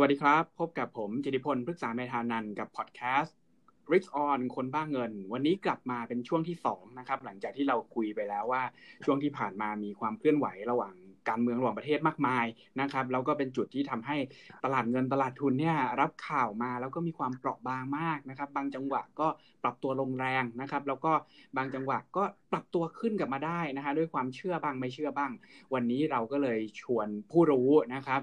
วัสดีครับ พบกับผมจิติพลพฤกษาเมธานันกับพอดแคสต์ Rich On คนบ้าเงิน วันนี้กลับมาเป็นช่วงที่2นะครับหลังจากที่เราคุยไปแล้วว่าช่วงที่ผ่านมามีความเคลื่อนไหวระหว่าง การเมืองระหว่างประเทศมากมายนะครับแล้วก็เป็นจุดที่ทำให้ตลาดเงินตลาดทุนเนี่ยรับข่าวมาแล้วก็มีความเปราะบางมากนะครับ บางจังหวะก็ปรับตัวลงแรงนะครับ แล้วก็บางจังหวะก็ปรับตัวขึ้นกลับมาได้นะฮะด้วยความเชื่อบ้างไม่เชื่อบ้าง วันนี้เราก็เลยชวนผู้รู้นะครับ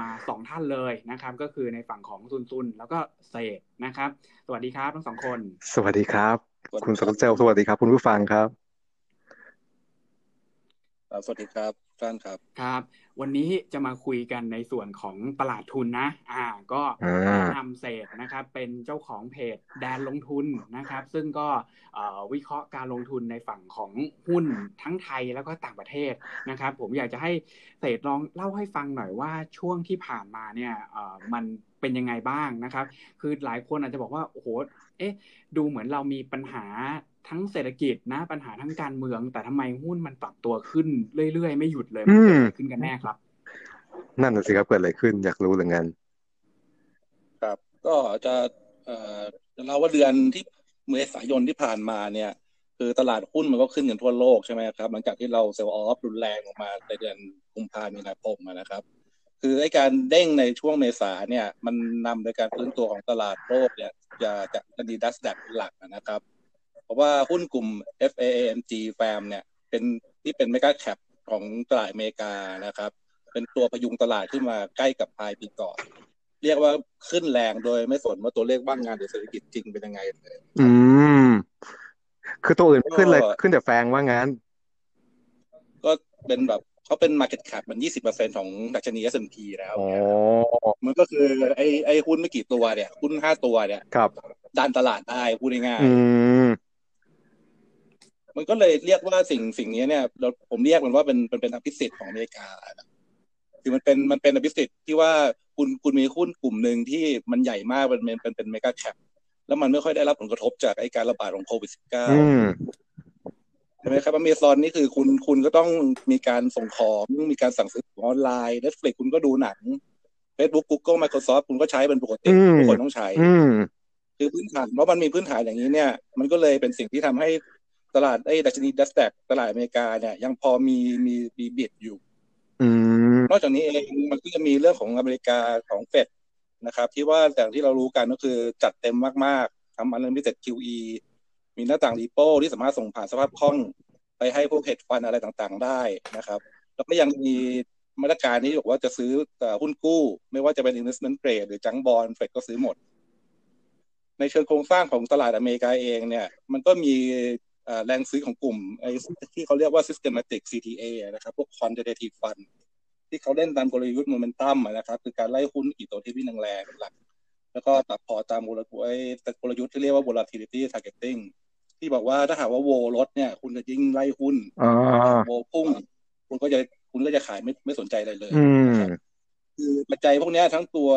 มาสองท่านเลยนะครับ ก็คือในฝั่งของซุนซุนแล้วก็เศษนะครับ สวัสดีครับทั้งสองคน สวัสดีครับ คุณสกเจลสวัสดีครับ คุณผู้ฟังครับ สวัสดีครับ ท่านครับครับ วันนี้จะมาคุยกันในส่วนของตลาดทุนนะ อ่า ก็นำเศษนะครับ เป็นเจ้าของเพจแดนลงทุนนะครับ ซึ่งก็วิเคราะห์การลงทุนในฝั่งของหุ้นทั้งไทยแล้วก็ต่างประเทศนะครับ ผมอยากจะให้เศษลองเล่าให้ฟังหน่อยว่าช่วงที่ผ่านมาเนี่ยมันเป็นยังไงบ้างนะครับ คือหลายคนอาจจะบอกว่าโอ้โหเอ๊ะ ดูเหมือนเรามีปัญหา ทั้งเศรษฐกิจนะ ปัญหาทั้งการเมือง แต่ทำไมหุ้นมันปรับตัวขึ้นเรื่อยๆ ไม่หยุดเลยมันเกิดอะไรขึ้นกันแน่ครับ นั่นสิครับเกิดอะไรขึ้นอยากรู้เหมือนกันครับ ก็จะเอ่อเราว่าเดือนที่เมษายนที่ผ่านมาเนี่ย คือตลาดหุ้นมันก็ขึ้นกันทั่วโลกใช่ไหมครับ หลังจากที่เรา sell off รุนแรงออกมาในเดือนกุมภาพันธ์มีนาคมนะครับ คือไอ้การเด้งในช่วงเมษาเนี่ย มันนำโดยการฟื้นตัวของตลาดโลกเนี่ยจะจะ Nasdaq เป็นหลักนะครับ เพราะว่าหุ้นกลุ่ม FAAMG FAM เนี่ย เป็นที่เป็น mega cap ของตลาดอเมริกานะครับ เป็นตัวพยุงตลาดขึ้นมาใกล้กับปลายปีก่อน เรียกว่าขึ้นแรงโดยไม่สนว่าตัวเลขบ้างงานหรือเศรษฐกิจจริงเป็นยังไงเลย อืม คือตัวอื่นขึ้นเลยขึ้นแต่แฟงว่างั้น ก็เป็นแบบเขาเป็น Market Cap มันยี่สิบเปอร์เซ็นของดัชนี S&P แล้วมันก็คือไอ้ไอ้หุ้นไม่กี่ตัวเนี่ย หุ้นห้าตัวเนี่ยครับดันตลาดได้พูดง่ายๆ มันก็เลยเรียกว่าสิ่งสิ่งนี้เนี่ยเราผมเรียกมันว่าเป็นเป็นเป็นอภิสิทธิ์ของอเมริกาคือมันเป็นมันเป็นอภิสิทธิ์ที่ว่าคุณคุณมีหุ้นกลุ่มหนึ่งที่มันใหญ่มากเป็นเป็นเป็นเมกะแคปแล้วมันไม่ค่อยได้รับผลกระทบจากไอการระบาดของโควิดสิบเก้าใช่ไหมครับอเมซอนนี่คือคุณคุณก็ต้องมีการส่งของมีการสั่งซื้อออนไลน์ Netflix คุณก็ดูหนัง Facebook Google Microsoft คุณก็ใช้เป็นปกติทุกคนต้องใช้คือพื้นฐานเพราะมันมีพื้นฐานอย่างนี้เนี่ย มันก็เลยเป็นสิ่งที่ทำให้ ตลาดไอ้ดัชนีดัสแตกตลาดอเมริกาเนี่ยยังพอมีมีมีบิดอยู่นอกจากนี้เองมันก็จะมีเรื่องของอเมริกาของเฟดนะครับ ที่ว่าอย่างที่เรารู้กันก็คือจัดเต็มมากๆทำอันนี้เสร็จ QE มีหน้าต่างรีโปที่สามารถส่งผ่านสภาพคล่องไปให้พวกเฮดฟันอะไรต่างๆได้นะครับ แล้วก็ยังมีมาตรการที่บอกว่าจะซื้อหุ้นกู้ ไม่ว่าจะเป็น investment grade หรือจังบอลเฟดก็ซื้อหมด ในเชิงโครงสร้างของตลาดอเมริกาเองเนี่ย มันก็มี แรงซื้อของกลุ่มไอ้ที่เขาเรียกว่า systematic CTA นะครับ พวก quantitative fund ที่เขาเล่นตามกลยุทธ์โมเมนตัมนะครับ คือการไล่หุ้นกี่ตัวที่วิ่งแรงเป็นหลัก แล้วก็ตัดพอตามกลยุทธ์ไอ้กลยุทธ์ที่เรียกว่า volatility targeting ที่บอกว่าถ้าหากว่าโวลดเนี่ย คุณจะยิ่งไล่หุ้นโวพุ่ง คุณก็จะคุณก็จะขายไม่ไม่สนใจอะไรเลยคือปัจจัยพวกนี้ทั้งตัว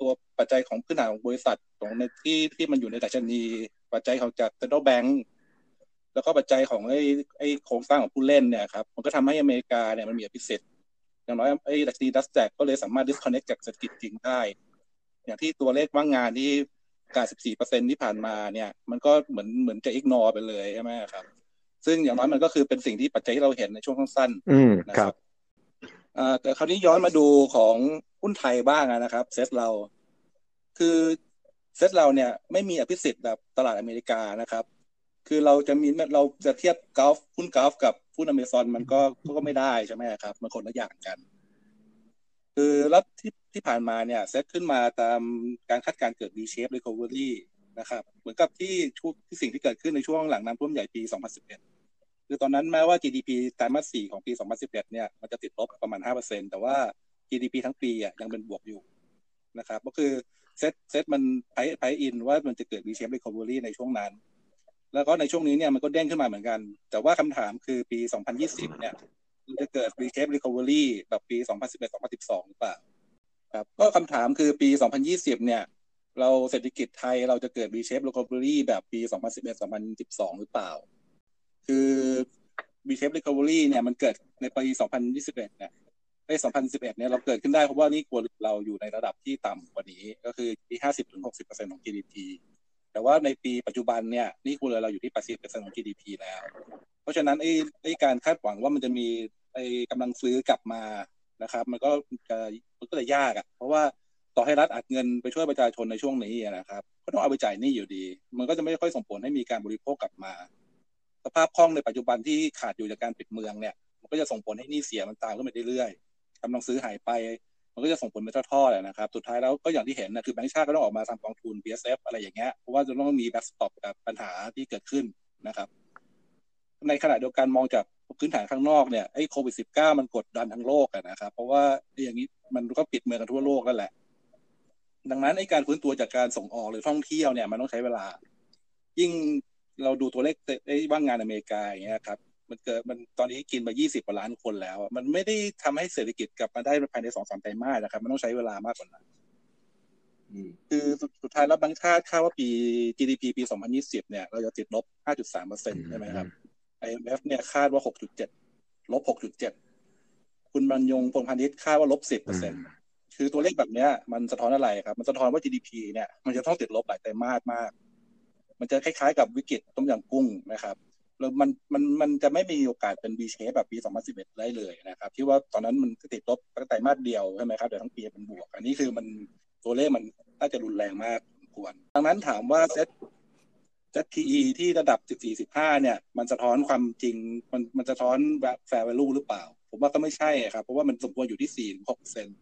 ตัวปัจจัยของพื้นฐานของบริษัทของในที่ที่มันอยู่ในดัชนี ปัจจัยของจากเซ็นทรัล แบงก์แล้วก็ปัจจัยของไอ้ไอ้โครงสร้างของผู้เล่นเนี่ยครับมันก็ทำให้อเมริกาเนี่ยมันมีอภิสิทธิ์อย่างน้อยไอ้ดัชนีดัสแจกก็เลยสามารถ disconnect จากเศรษฐกิจจริงได้ อย่างที่ตัวเลขว่างงานที่การ14เปอร์เซ็นที่ผ่านมาเนี่ย มันก็เหมือนเหมือนจะอิกนอไปเลยใช่ไหมครับ ซึ่งอย่างน้อยมันก็คือเป็นสิ่งที่ปัจจัยที่เราเห็นในช่วงสั้นๆนะครับแต่คราวนี้ย้อนมาดูของหุ้นไทยบ้างนะครับ เซตเรา คือเซตเราเนี่ยไม่มีอภิสิทธิ์แบบตลาดอเมริกานะครับ คือเราจะมีเราจะเทียบกอล์ฟหุ้นกอล์ฟกับหุ้นอเมซอนมันก็ก็ไม่ได้ใช่ไหมครับ มันคนละอย่างกัน คือแล้วที่ที่ผ่านมาเนี่ยเซตขึ้นมาตามการคาดการเกิด V-shape recovery นะครับ เหมือนกับที่ช่วงที่สิ่งที่เกิดขึ้นในช่วงหลังน้ำท่วมใหญ่ปี 2011 คือตอนนั้นแม้ว่า GDP ไตรมาส 4 ของปี 2011 เนี่ยมันจะติดลบประมาณ 5%แต่ว่า GDP ทั้งปีอะยังเป็นบวกอยู่นะครับ ก็คือเซตเซตมันไพไพอินว่ามันจะเกิด V-shape recovery ในช่วงนั้น แล้วก็ในช่วงนี้เนี่ยมันก็เด้งขึ้นมาเหมือนกัน แต่ว่าคำถามคือปี 2020 เนี่ยมันจะเกิด V-shape recovery แบบปี 2011-2012 หรือเปล่าครับก็คำถามคือปี 2020 เนี่ย เราเศรษฐกิจไทยเราจะเกิด V-shape recovery แบบปี 2011-2012 หรือเปล่า คือ V-shape recovery เนี่ยมันเกิดในปี 2021 เนี่ยใน2011 เนี่ยเราเกิดขึ้นได้เพราะว่านี่ครัวเราอยู่ในระดับที่ต่ำกว่านี้ ก็คือที่ 50-60%ของ GDP แต่ว่าในปีปัจจุบันเนี่ยนี่ครัวเราอยู่ที่ 80%ของ GDP แล้ว เพราะฉะนั้นไอ้ไอ้การคาดหวังว่ามันจะมีไอ้กำลังซื้อกลับมานะครับ มันก็จะมันก็จะยากอะ่ะ เพราะว่าต่อให้รัฐอัดเงินไปช่วยประชาชนในช่วงนี้นะครับ ก็ต้องเอาไปจ่ายหนี้อยู่ดี มันก็จะไม่ค่อยส่งผลให้มีการบริโภคกลับมา สภาพคล่องในปัจจุบันที่ขาดอยู่จากการปิดเมืองเนี่ย มันก็จะส่งผลให้หนี้เสียมันตามขึ้นไปเรื่อยๆกำลังซื้อหายไป มันก็จะส่งผลเป็นทอดๆนะครับสุดท้ายแล้วก็อย่างที่เห็นนะคือแบงก์ชาติก็ต้องออกมาทำกองทุน BSF อะไรอย่างเงี้ยเพราะว่าจะต้องมี backstop กับปัญหาที่เกิดขึ้นนะครับในขณะเดียวกันมองจากพื้นฐานข้างนอกเนี่ยไอ้โควิดสิบเก้ามันกดดันทั้งโลกนะครับ เพราะว่าอย่างนี้มันก็ปิดเมืองกันทั่วโลกแล้วแหละ ดังนั้นไอ้การฟื้นตัวจากการส่งออกหรือท่องเที่ยวเนี่ยมันต้องใช้เวลา ยิ่งเราดูตัวเลขไอ้ว่างงานอเมริกาอย่างเงี้ยครับ มันเกิดมันตอนนี้กินมา 20กว่าล้านคนแล้ว มันไม่ได้ทำให้เศรษฐกิจกลับมาได้ภายในสองสามไตรมาสนะครับ มันต้องใช้เวลามากกว่านั้นคือสุดท้ายแล้วบางชาติคาดว่าปี GDP ปี 2020 เนี่ย เราจะติดลบ 5.3%ใช่ไหมครับ IMF เนี่ยคาดว่า 6.7 ลบ 6.7 คุณบรรยงพงพาณิชย์คาดว่าลบ 10%คือตัวเลขแบบเนี้ย มันสะท้อนอะไรครับ มันสะท้อนว่า GDP เนี่ย มันจะต้องติดลบหลายไตรมาสมาก มันจะคล้ายๆกับวิกฤตต้มยำกุ้งนะครับ แล้วมันมันมันจะไม่มีโอกาสเป็น V shape แบบปี 2011 ได้เลยนะครับ ที่ว่าตอนนั้นมันติดลบตั้งแต่มาสเดียวใช่ไหมครับเดี๋ยวทั้งปีเป็นบวก อันนี้คือมันตัวเลขมันน่าจะรุนแรงมากควรดังนั้นถามว่าเซต ZPE ที่ระดับ 14 15 เนี่ย มันสะท้อนความจริง มันมันสะท้อนแฟร์ value หรือเปล่า ผมว่าก็ไม่ใช่ครับ เพราะว่ามันสมควรอยู่ที่ 4-6เปอร์เซ็นต์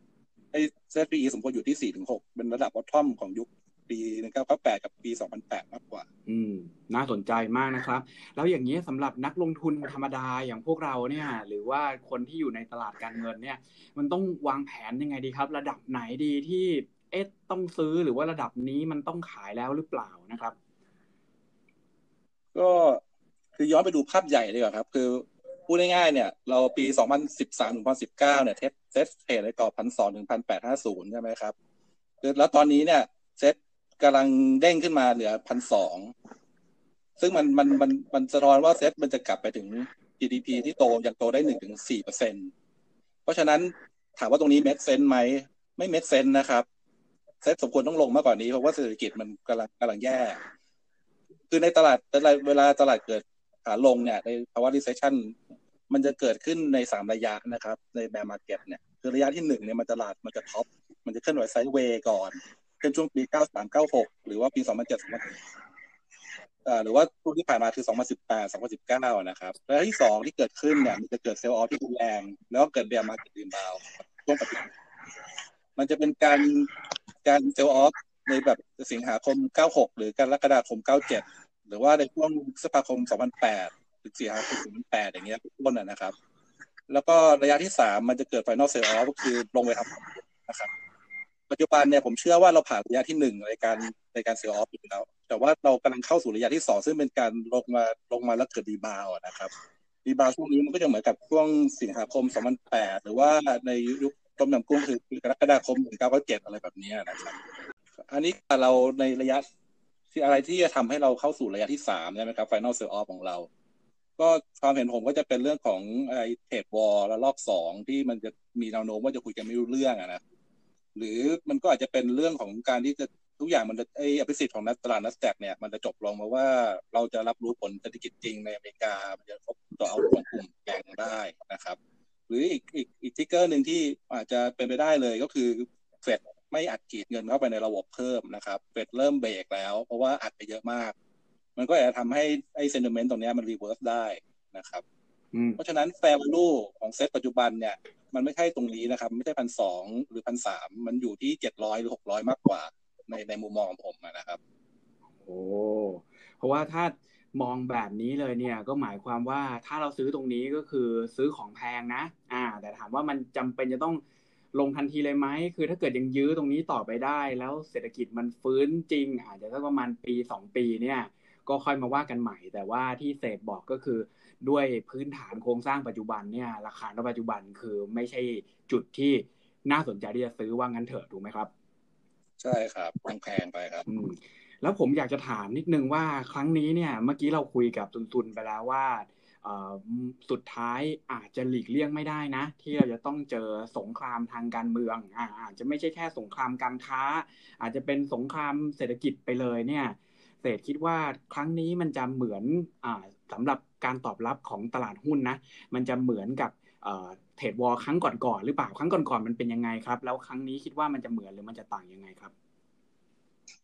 ไอ้ SET PE สมควรอยู่ที่ 4-6 เป็นระดับ bottom ของยุค ปี1998กับปี2008มากกว่า อืม น่าสนใจมากนะครับ แล้วอย่างนี้สำหรับนักลงทุนธรรมดาอย่างพวกเราเนี่ย หรือว่าคนที่อยู่ในตลาดการเงินเนี่ย มันต้องวางแผนยังไงดีครับ ระดับไหนดีที่เอ๊ะต้องซื้อหรือว่าระดับนี้มันต้องขายแล้วหรือเปล่านะครับ ก็คือย้อนไปดูภาพใหญ่เลยครับ คือพูดง่ายๆเนี่ย เราปี 2013ถึง2019 เนี่ย SET SET trade ในกรอบพันสองถึงพันแปดห้าศูนย์ใช่ไหมครับ คือแล้วตอนนี้เนี่ยเซต กำลังเด้งขึ้นมาเหลือพันสองซึ่งมันมันมันมันสะท้อนว่าเซตมันจะกลับไปถึง GDP ที่โตยังโตได้หนึ่งถึงสี่เปอร์เซ็นต์เพราะฉะนั้นถามว่าตรงนี้ make sense ไหม ไม่ make sense นะครับ เซตสมควรต้องลงมากกว่านี้เพราะว่าเศรษฐกิจมันกำลังกำลังแย่ คือในตลาดเวลาตลาดเกิดขาลงเนี่ยในภาวะ recession มันจะเกิดขึ้นในสามระยะนะครับ ใน bear market เนี่ย คือระยะที่หนึ่งเนี่ยมันตลาดมันจะ top มันจะเคลื่อนไหว sideway ก่อน เป็นช่วงปี 93 96 หรือว่าปี 2007 2008หรือว่าช่วงที่ผ่านมาคือ 2018 2019 นะครับ แล้วที่สองที่เกิดขึ้นเนี่ยมันจะเกิด sell off ที่รุนแรง แล้วก็เกิด bear market rebound ช่วงปัจจุบันมันจะเป็นการการ sell off ในแบบสิงหาคม 96 หรือกรกฎาคม 97 หรือว่าในช่วงพฤษภาคม 2008หรือสิงหาคม 2008 อย่างเงี้ยต้นนะครับ แล้วก็ระยะที่สามมันจะเกิด final sell off ก็คือลงไปทำนะครับ ปัจจุบันเนี่ยผมเชื่อว่าเราผ่านระยะที่หนึ่งในการในการ sell off อยู่แล้ว แต่ว่าเรากำลังเข้าสู่ระยะที่สองซึ่งเป็นการลงมาลงมาแล้วเกิด rebound นะครับ rebound ช่วงนี้มันก็จะเหมือนกับช่วงสิงหาคม 2008 หรือว่าในยุคต้มยำกุ้งคือกรกฎาคม 1997 อะไรแบบนี้นะครับ อันนี้เราในระยะที่อะไรที่จะทำให้เราเข้าสู่ระยะที่สามใช่ไหมครับ final sell off ของเรา ก็ความเห็นผมก็จะเป็นเรื่องของไอ้ trade war ละรอบสองที่มันจะมีแนวโน้มว่าจะคุยกันไม่รู้เรื่องอะนะ หรือมันก็อาจจะเป็นเรื่องของการที่จะทุกอย่างมันไออภิสิทธิ์ของนักตลาดนักแตกเนี่ยมันจะจบลงมาว่าเราจะรับรู้ผลเศรษฐกิจจริงในอเมริกา มันจะครบต่อเอาของกลุ่มแข่งได้นะครับ หรืออีกอีกอีกทิกเกอร์หนึ่งที่อาจจะเป็นไปได้เลยก็คือเฟดไม่อัดฉีดเงินเข้าไปในระบบเพิ่มนะครับเฟดเริ่มเบรกแล้ว เพราะว่าอัดไปเยอะมาก มันก็อาจจะทำให้ไอ้เซนติเมนต์ตรงนี้มันรีเวิร์สได้นะครับ เพราะฉะนั้นแฟร์วัลูของเซตปัจจุบันเนี่ย มันไม่ใช่ตรงนี้นะครับ ไม่ใช่พันสองหรือพันสามมันอยู่ที่เจ็ดร้อยหรือหกร้อยมากกว่า ในในมุมมองของผมนะครับ โอ้เพราะว่าถ้ามองแบบนี้เลยเนี่ยก็หมายความว่าถ้าเราซื้อตรงนี้ก็คือซื้อของแพงนะ อ่า แต่ถามว่ามันจำเป็นจะต้องลงทันทีเลยไหม คือถ้าเกิดยังยื้อตรงนี้ต่อไปได้ แล้วเศรษฐกิจมันฟื้นจริง อาจจะสักประมาณปีสองปีเนี่ย ก็ค่อยมาว่ากันใหม่ แต่ว่าที่เศษบอกก็คือ ด้วยพื้นฐานโครงสร้างปัจจุบันเนี่ยราคาในปัจจุบันคือไม่ใช่จุดที่น่าสนใจที่จะซื้อว่างั้นเถอะถูกไหมครับ ใช่ครับแพงไปครับแล้วผมอยากจะถามนิดนึงว่าครั้งนี้เนี่ย เมื่อกี้เราคุยกับตุนตุนไปแล้วว่าสุดท้ายอาจจะหลีกเลี่ยงไม่ได้นะ ที่เราจะต้องเจอสงครามทางการเมืองอาอาจจะไม่ใช่แค่สงครามการค้า อาจจะเป็นสงครามเศรษฐกิจไปเลยเนี่ย เศษคิดว่าครั้งนี้มันจะเหมือนอ สำหรับการตอบรับของตลาดหุ้นนะ มันจะเหมือนกับเทรดวอลครั้งก่อนๆหรือเปล่าครั้งก่อนๆมันเป็นยังไงครับ แล้วครั้งนี้คิดว่ามันจะเหมือนหรือมันจะต่างยังไงครับ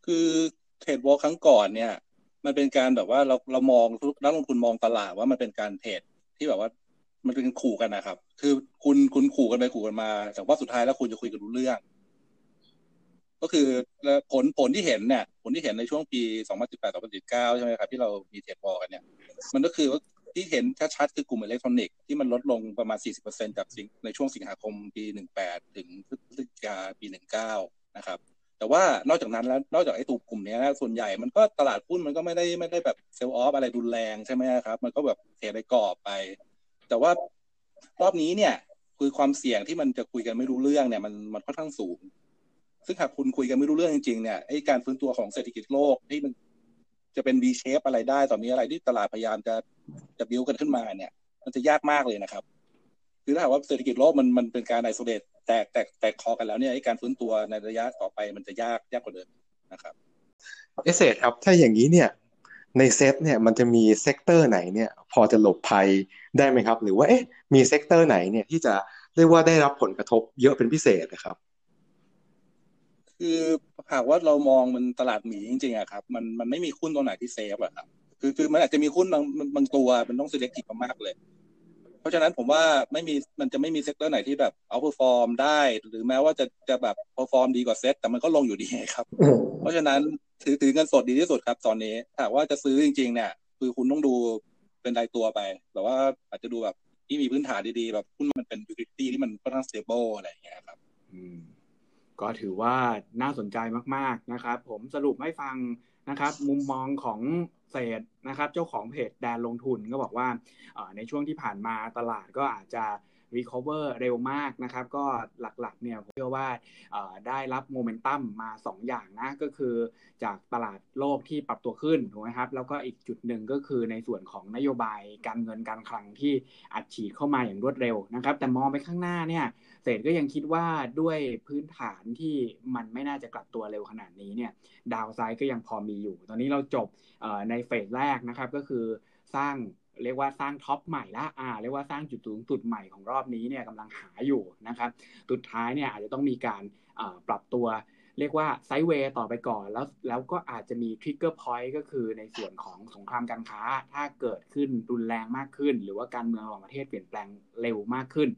คือเทรดวอลครั้งก่อนเนี่ย มันเป็นการแบบว่าเราเรามองนักลงทุนมองตลาดว่ามันเป็นการเทรดที่แบบว่ามันเป็นขู่กันนะครับ คือคุณคุณขู่กันไปขู่กันมา แต่ว่าสุดท้ายแล้วคุณจะคุยกันรู้เรื่อง ก็คือผลผลที่เห็นเนี่ย ผลที่เห็นในช่วงปี 2018 2019 ใช่ไหมครับ ที่เรามี trade war กันเนี่ย มันก็คือที่เห็นชัดๆคือกลุ่มอิเล็กทรอนิกส์ที่มันลดลงประมาณ 40%จากในช่วงสิงหาคมปี 18 ถึงพฤศจิกาปี 19 นะครับ แต่ว่านอกจากนั้นแล้วนอกจากไอ้ตัวกลุ่มนี้ส่วนใหญ่มันก็ตลาดหุ้นมันก็ไม่ได้ไม่ได้แบบ sell off อะไรรุนแรงใช่ไหมครับ มันก็แบบเทไปกรอบไป แต่ว่ารอบนี้เนี่ยคือความเสี่ยงที่มันจะคุยกันไม่รู้เรื่องเนี่ยมันมันค่อนข้างสูง ซึ่งหากคุณคุยกันไม่รู้เรื่องจริงๆเนี่ยไอ้การฟื้นตัวของเศรษฐกิจโลกที่มันจะเป็น V shape อะไรได้ต่อนนี้อะไรที่ตลาดพยายามจะจะบิวกันขึ้นมาเนี่ย มันจะยากมากเลยนะครับ คือถ้าหากว่าเศรษฐกิจโลกมันมันเป็นการ isolate แตกแตกแตกคอกันแล้วเนี่ยไอ้การฟื้นตัวในระยะต่อไปมันจะยากยากกว่าเดิมนะครับเอเซครับถ้าอย่างนี้เนี่ยในเซตเนี่ยมันจะมี sector ไหนเนี่ย พอจะหลบภัยได้ไหมครับ หรือว่าเอ๊ะมี sector ไหนเนี่ยที่จะเรียกว่าได้รับผลกระทบเยอะเป็นพิเศษนะครับ คือหากว่าเรามองมันตลาดหมีจริงๆอะครับ มันมันไม่มีหุ้นตัวไหนที่ safe อะครับ คือคือมันอาจจะมีหุ้นบางบางตัวมันต้อง selective มากเลย เพราะฉะนั้นผมว่าไม่มีมันจะไม่มี sector ไหนที่แบบ outperform ได้ หรือแม้ว่าจะจะแบบ perform ดีกว่าเซตแต่มันก็ลงอยู่ดีครับ เพราะฉะนั้นถือถือเงินสดดีที่สุดครับ ตอนนี้ถ้าว่าจะซื้อจริง ๆ เนี่ย คือคุณต้องดูเป็นรายตัวไปแบบว่าอาจจะดูแบบที่มีพื้นฐานดีๆ แบบหุ้นมันเป็น utility ที่มันค่อนข้าง stable อะไรอย่างเงี้ยครับ ก็ถือว่าน่าสนใจมากๆนะครับ ผมสรุปให้ฟังนะครับ มุมมองของเศษนะครับ เจ้าของเพจแดนลงทุนก็บอกว่าในช่วงที่ผ่านมาตลาดก็อาจจะ recover เร็วมากนะครับ ก็หลักๆเนี่ยผมเชื่อว่าได้รับโมเมนตัมมา 2 อย่างนะ ก็คือจากตลาดโลกที่ปรับตัวขึ้นถูกไหมครับ แล้วก็อีกจุดหนึ่งก็คือในส่วนของนโยบายการเงินการคลังที่อัดฉีดเข้ามาอย่างรวดเร็วนะครับ แต่มองไปข้างหน้าเนี่ยเศษก็ยังคิดว่าด้วยพื้นฐานที่มันไม่น่าจะกลับตัวเร็วขนาดนี้เนี่ยดาวไซด์ก็ยังพอมีอยู่ ตอนนี้เราจบในเฟสแรกนะครับก็คือสร้าง เรียกว่าสร้างท็อปใหม่ละอ่าเรียกว่าสร้างจุดสูงสุดใหม่ของรอบนี้เนี่ยกำลังหาอยู่นะครับสุดท้ายเนี่ยอาจจะต้องมีการปรับตัว เรียกว่าไซด์เวย์ต่อไปก่อนแล้วแล้วก็อาจจะมีทริกเกอร์พอยต์ก็คือในส่วนของสงครามการค้า ถ้าเกิดขึ้นรุนแรงมากขึ้น หรือว่าการเมืองระหว่างประเทศเปลี่ยนแปลงเร็วมากขึ้น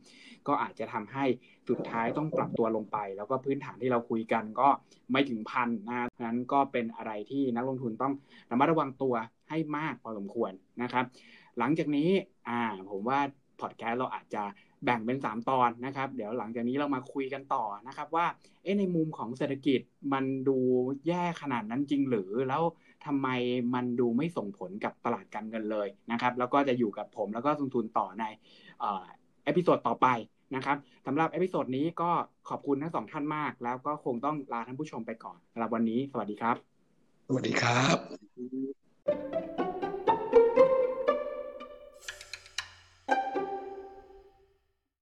ก็อาจจะทำให้สุดท้ายต้องปรับตัวลงไป แล้วก็พื้นฐานที่เราคุยกันก็ไม่ถึงพันนะนั้นก็เป็นอะไรที่นักลงทุนต้องระมัดระวังตัวให้มากพอสมควรนะครับ หลังจากนี้อ่าผมว่าพอดแคสต์เราอาจจะแบ่งเป็น 3 ตอนนะครับ เดี๋ยวหลังจากนี้เรามาคุยกันต่อนะครับ ว่าเอ๊ะในมุมของเศรษฐกิจมันดูแย่ขนาดนั้นจริงหรือแล้วทำไมมันดูไม่ส่งผลกับตลาดการเงินเลยนะครับ แล้วก็จะอยู่กับผมแล้วก็ลงทุนต่อใน episode ต่อไปนะครับสำหรับ episode นี้ก็ขอบคุณทั้งสองท่านมาก แล้วก็คงต้องลาท่านผู้ชมไปก่อนสำหรับวันนี้ สวัสดีครับ สวัสดีครับบ